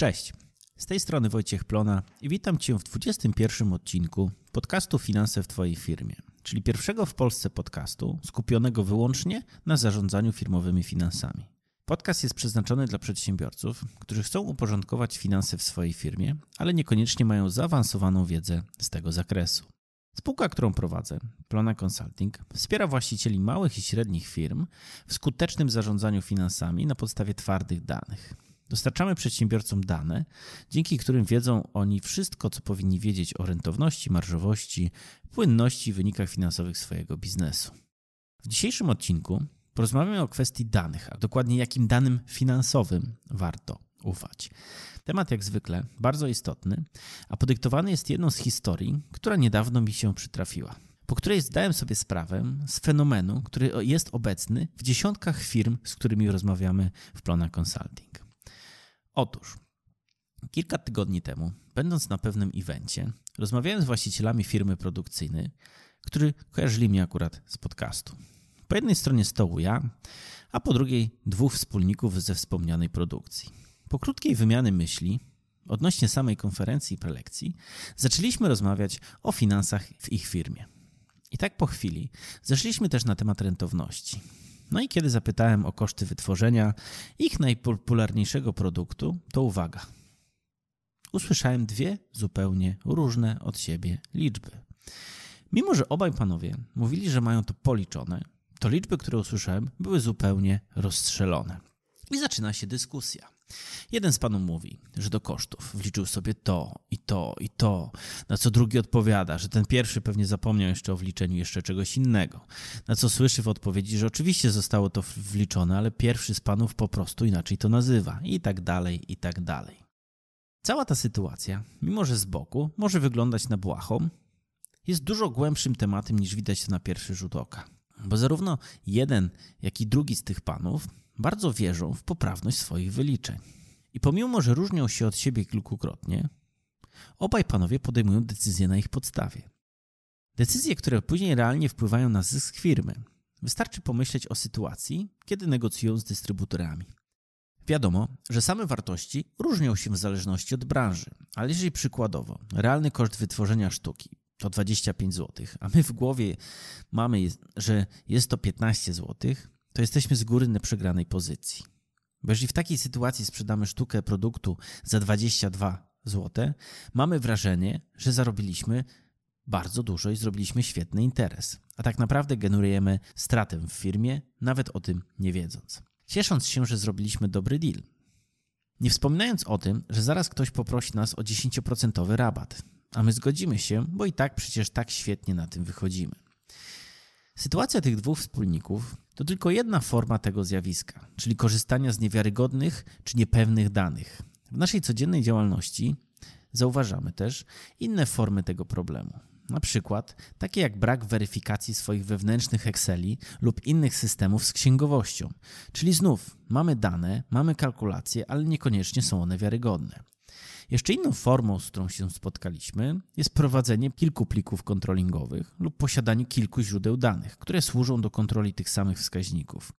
Cześć, z tej strony Wojciech Plona i witam Cię w 21 odcinku podcastu Finanse w Twojej firmie, czyli pierwszego w Polsce podcastu skupionego wyłącznie na zarządzaniu firmowymi finansami. Podcast jest przeznaczony dla przedsiębiorców, którzy chcą uporządkować finanse w swojej firmie, ale niekoniecznie mają zaawansowaną wiedzę z tego zakresu. Spółka, którą prowadzę, Plona Consulting, wspiera właścicieli małych i średnich firm w skutecznym zarządzaniu finansami na podstawie twardych danych. Dostarczamy przedsiębiorcom dane, dzięki którym wiedzą oni wszystko, co powinni wiedzieć o rentowności, marżowości, płynności i wynikach finansowych swojego biznesu. W dzisiejszym odcinku porozmawiamy o kwestii danych, a dokładnie jakim danym finansowym warto ufać. Temat jak zwykle bardzo istotny, a podyktowany jest jedną z historii, która niedawno mi się przytrafiła, po której zdałem sobie sprawę z fenomenu, który jest obecny w dziesiątkach firm, z którymi rozmawiamy w Plona Consulting. Otóż, kilka tygodni temu, będąc na pewnym evencie, rozmawiałem z właścicielami firmy produkcyjnej, którzy kojarzyli mnie akurat z podcastu. Po jednej stronie stołu ja, a po drugiej dwóch wspólników ze wspomnianej produkcji. Po krótkiej wymiany myśli odnośnie samej konferencji i prelekcji, zaczęliśmy rozmawiać o finansach w ich firmie. I tak po chwili zeszliśmy też na temat rentowności. No i kiedy zapytałem o koszty wytworzenia ich najpopularniejszego produktu, to uwaga. Usłyszałem dwie zupełnie różne od siebie liczby. Mimo, że obaj panowie mówili, że mają to policzone, to liczby, które usłyszałem, były zupełnie rozstrzelone. I zaczyna się dyskusja. Jeden z panów mówi, że do kosztów wliczył sobie to i to i to, na co drugi odpowiada, że ten pierwszy pewnie zapomniał jeszcze o wliczeniu jeszcze czegoś innego. Na co słyszy w odpowiedzi, że oczywiście zostało to wliczone, ale pierwszy z panów po prostu inaczej to nazywa i tak dalej, i tak dalej. Cała ta sytuacja, mimo że z boku może wyglądać na błahą, jest dużo głębszym tematem niż widać na pierwszy rzut oka. Bo zarówno jeden, jak i drugi z tych panów bardzo wierzą w poprawność swoich wyliczeń. I pomimo, że różnią się od siebie kilkukrotnie, obaj panowie podejmują decyzje na ich podstawie. Decyzje, które później realnie wpływają na zysk firmy. Wystarczy pomyśleć o sytuacji, kiedy negocjują z dystrybutorami. Wiadomo, że same wartości różnią się w zależności od branży, ale jeżeli przykładowo realny koszt wytworzenia sztuki to 25 zł, a my w głowie mamy, że jest to 15 zł, to jesteśmy z góry na przegranej pozycji. Bo jeżeli w takiej sytuacji sprzedamy sztukę produktu za 22 zł, mamy wrażenie, że zarobiliśmy bardzo dużo i zrobiliśmy świetny interes. A tak naprawdę generujemy stratę w firmie, nawet o tym nie wiedząc. Ciesząc się, że zrobiliśmy dobry deal. Nie wspominając o tym, że zaraz ktoś poprosi nas o 10% rabat, a my zgodzimy się, bo i tak przecież tak świetnie na tym wychodzimy. Sytuacja tych dwóch wspólników to tylko jedna forma tego zjawiska, czyli korzystania z niewiarygodnych czy niepewnych danych. W naszej codziennej działalności zauważamy też inne formy tego problemu. Na przykład takie jak brak weryfikacji swoich wewnętrznych Exceli lub innych systemów z księgowością. Czyli znów mamy dane, mamy kalkulacje, ale niekoniecznie są one wiarygodne. Jeszcze inną formą, z którą się spotkaliśmy, jest prowadzenie kilku plików kontrolingowych lub posiadanie kilku źródeł danych, które służą do kontroli tych samych wskaźników.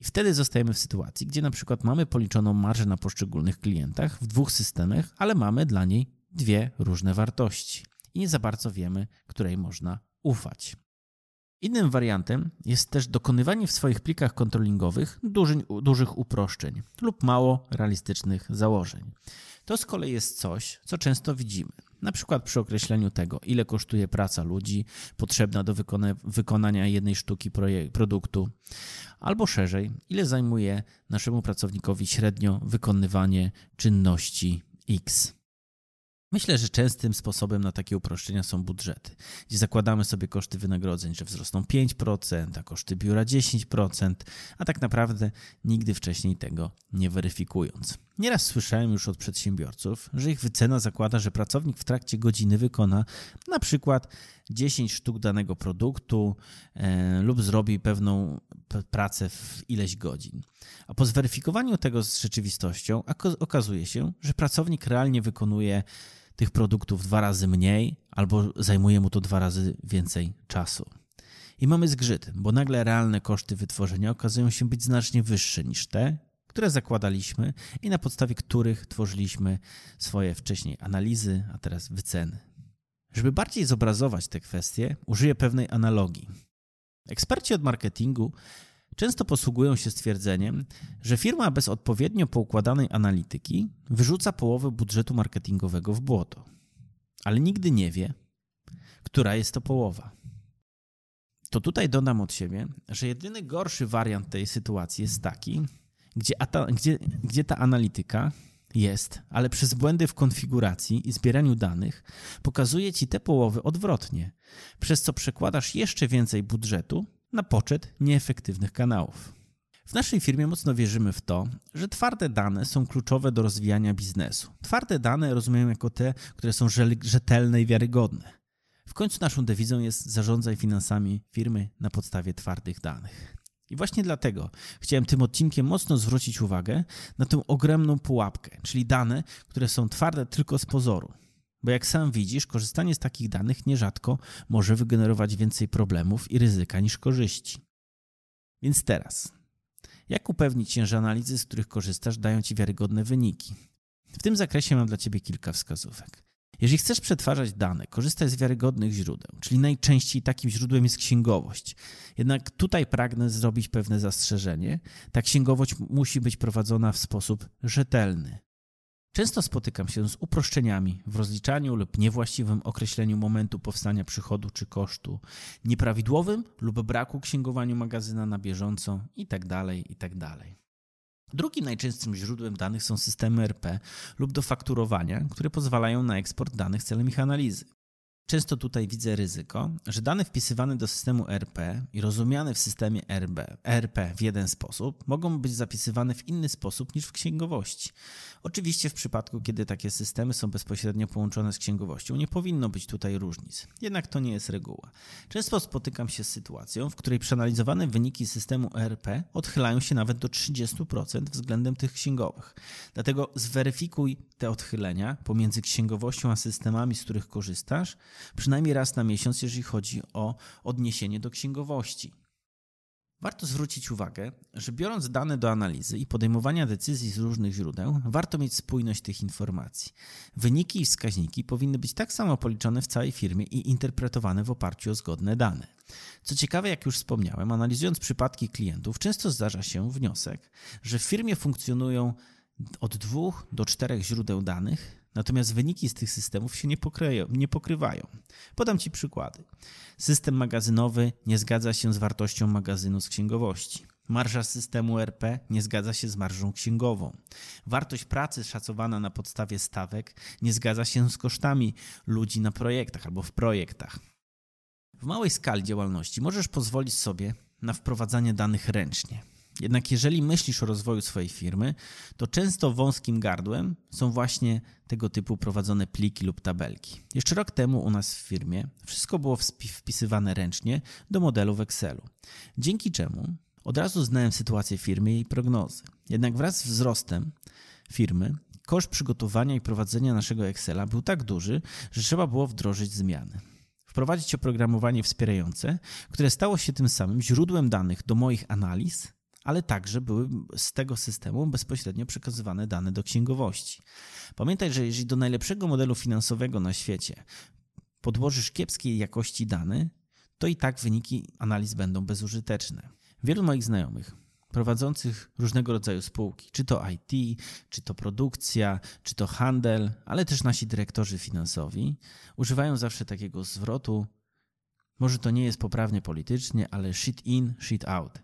I wtedy zostajemy w sytuacji, gdzie na przykład mamy policzoną marżę na poszczególnych klientach w dwóch systemach, ale mamy dla niej dwie różne wartości i nie za bardzo wiemy, której można ufać. Innym wariantem jest też dokonywanie w swoich plikach kontrolingowych dużych, dużych uproszczeń lub mało realistycznych założeń. To z kolei jest coś, co często widzimy. Na przykład przy określeniu tego, ile kosztuje praca ludzi potrzebna do wykona wykonania jednej sztuki produktu, albo szerzej, ile zajmuje naszemu pracownikowi średnio wykonywanie czynności X. Myślę, że częstym sposobem na takie uproszczenia są budżety, gdzie zakładamy sobie koszty wynagrodzeń, że wzrosną 5%, a koszty biura 10%, a tak naprawdę nigdy wcześniej tego nie weryfikując. Nieraz słyszałem już od przedsiębiorców, że ich wycena zakłada, że pracownik w trakcie godziny wykona na przykład 10 sztuk danego produktu e, lub zrobi pewną pracę w ileś godzin. A po zweryfikowaniu tego z rzeczywistością okazuje się, że pracownik realnie wykonuje tych produktów dwa razy mniej albo zajmuje mu to dwa razy więcej czasu. I mamy zgrzyt, bo nagle realne koszty wytworzenia okazują się być znacznie wyższe niż te, które zakładaliśmy i na podstawie których tworzyliśmy swoje wcześniej analizy, a teraz wyceny. Żeby bardziej zobrazować te kwestie, użyję pewnej analogii. Eksperci od marketingu często posługują się stwierdzeniem, że firma bez odpowiednio poukładanej analityki wyrzuca połowę budżetu marketingowego w błoto, ale nigdy nie wie, która jest to połowa. To tutaj dodam od siebie, że jedyny gorszy wariant tej sytuacji jest taki, gdzie, ta, gdzie, gdzie ta analityka jest, ale przez błędy w konfiguracji i zbieraniu danych pokazuje ci te połowy odwrotnie, przez co przekładasz jeszcze więcej budżetu na poczet nieefektywnych kanałów. W naszej firmie mocno wierzymy w to, że twarde dane są kluczowe do rozwijania biznesu. Twarde dane rozumiemy jako te, które są rzetelne i wiarygodne. W końcu naszą dewizą jest zarządzaj finansami firmy na podstawie twardych danych. I właśnie dlatego chciałem tym odcinkiem mocno zwrócić uwagę na tę ogromną pułapkę, czyli dane, które są twarde tylko z pozoru. Bo jak sam widzisz, korzystanie z takich danych nierzadko może wygenerować więcej problemów i ryzyka niż korzyści. Więc teraz, jak upewnić się, że analizy, z których korzystasz, dają ci wiarygodne wyniki? W tym zakresie mam dla ciebie kilka wskazówek. Jeżeli chcesz przetwarzać dane, korzystaj z wiarygodnych źródeł, czyli najczęściej takim źródłem jest księgowość. Jednak tutaj pragnę zrobić pewne zastrzeżenie. Ta księgowość musi być prowadzona w sposób rzetelny. Często spotykam się z uproszczeniami w rozliczaniu lub niewłaściwym określeniu momentu powstania przychodu czy kosztu, nieprawidłowym lub braku księgowaniu magazyna na bieżąco itd. Tak itd. Tak Drugim najczęstszym źródłem danych są systemy RP lub do fakturowania, które pozwalają na eksport danych celem ich analizy. Często tutaj widzę ryzyko, że dane wpisywane do systemu RP i rozumiane w systemie RB, RP w jeden sposób mogą być zapisywane w inny sposób niż w księgowości. Oczywiście w przypadku, kiedy takie systemy są bezpośrednio połączone z księgowością, nie powinno być tutaj różnic. Jednak to nie jest reguła. Często spotykam się z sytuacją, w której przeanalizowane wyniki systemu ERP odchylają się nawet do 30% względem tych księgowych. Dlatego zweryfikuj te odchylenia pomiędzy księgowością a systemami, z których korzystasz, przynajmniej raz na miesiąc, jeżeli chodzi o odniesienie do księgowości. Warto zwrócić uwagę, że biorąc dane do analizy i podejmowania decyzji z różnych źródeł, warto mieć spójność tych informacji. Wyniki i wskaźniki powinny być tak samo policzone w całej firmie i interpretowane w oparciu o zgodne dane. Co ciekawe, jak już wspomniałem, analizując przypadki klientów, często zdarza się wniosek, że w firmie funkcjonują od dwóch do czterech źródeł danych, Natomiast wyniki z tych systemów się nie, pokryją, nie pokrywają. Podam Ci przykłady. System magazynowy nie zgadza się z wartością magazynu z księgowości. Marża systemu RP nie zgadza się z marżą księgową. Wartość pracy szacowana na podstawie stawek nie zgadza się z kosztami ludzi na projektach albo w projektach. W małej skali działalności możesz pozwolić sobie na wprowadzanie danych ręcznie. Jednak jeżeli myślisz o rozwoju swojej firmy, to często wąskim gardłem są właśnie tego typu prowadzone pliki lub tabelki. Jeszcze rok temu u nas w firmie wszystko było wpisywane ręcznie do modelu w Excelu. Dzięki czemu od razu znałem sytuację firmy i jej prognozy. Jednak wraz z wzrostem firmy koszt przygotowania i prowadzenia naszego Excela był tak duży, że trzeba było wdrożyć zmiany wprowadzić oprogramowanie wspierające, które stało się tym samym źródłem danych do moich analiz ale także były z tego systemu bezpośrednio przekazywane dane do księgowości. Pamiętaj, że jeżeli do najlepszego modelu finansowego na świecie podłożysz kiepskiej jakości dane, to i tak wyniki analiz będą bezużyteczne. Wielu moich znajomych prowadzących różnego rodzaju spółki, czy to IT, czy to produkcja, czy to handel, ale też nasi dyrektorzy finansowi, używają zawsze takiego zwrotu. Może to nie jest poprawnie politycznie, ale shit in, shit out.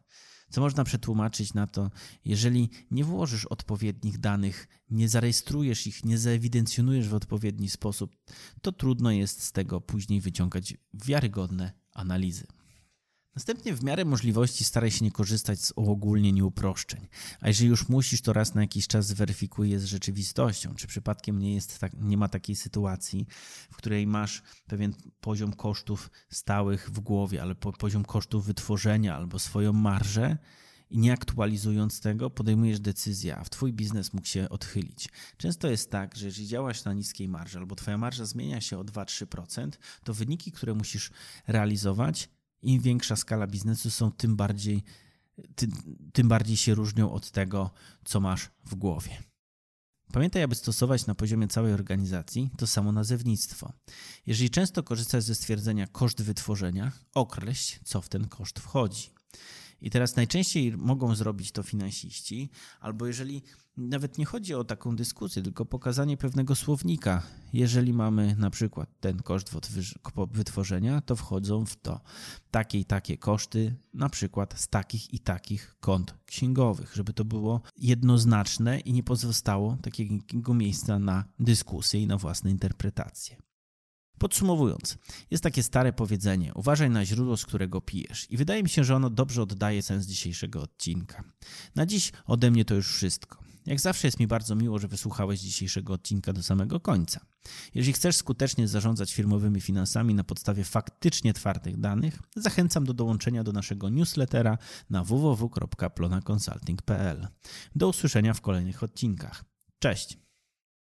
Co można przetłumaczyć na to, jeżeli nie włożysz odpowiednich danych, nie zarejestrujesz ich, nie zaewidencjonujesz w odpowiedni sposób, to trudno jest z tego później wyciągać wiarygodne analizy. Następnie w miarę możliwości staraj się nie korzystać z uogólnień i uproszczeń. A jeżeli już musisz, to raz na jakiś czas zweryfikuj je z rzeczywistością. Czy przypadkiem nie, jest tak, nie ma takiej sytuacji, w której masz pewien poziom kosztów stałych w głowie, albo poziom kosztów wytworzenia, albo swoją marżę i nie aktualizując tego, podejmujesz decyzję, a w twój biznes mógł się odchylić. Często jest tak, że jeżeli działasz na niskiej marży, albo twoja marża zmienia się o 2-3%, to wyniki, które musisz realizować, im większa skala biznesu są, tym bardziej ty, tym bardziej się różnią od tego, co masz w głowie. Pamiętaj, aby stosować na poziomie całej organizacji to samo nazewnictwo. Jeżeli często korzystasz ze stwierdzenia koszt wytworzenia, określ, co w ten koszt wchodzi. I teraz najczęściej mogą zrobić to finansiści, albo jeżeli nawet nie chodzi o taką dyskusję, tylko pokazanie pewnego słownika. Jeżeli mamy na przykład ten koszt wytworzenia, to wchodzą w to takie i takie koszty, na przykład z takich i takich kont księgowych, żeby to było jednoznaczne i nie pozostało takiego miejsca na dyskusję i na własne interpretacje. Podsumowując, jest takie stare powiedzenie: uważaj na źródło, z którego pijesz, i wydaje mi się, że ono dobrze oddaje sens dzisiejszego odcinka. Na dziś ode mnie to już wszystko. Jak zawsze jest mi bardzo miło, że wysłuchałeś dzisiejszego odcinka do samego końca. Jeżeli chcesz skutecznie zarządzać firmowymi finansami na podstawie faktycznie twardych danych, zachęcam do dołączenia do naszego newslettera na www.plonaconsulting.pl. Do usłyszenia w kolejnych odcinkach. Cześć!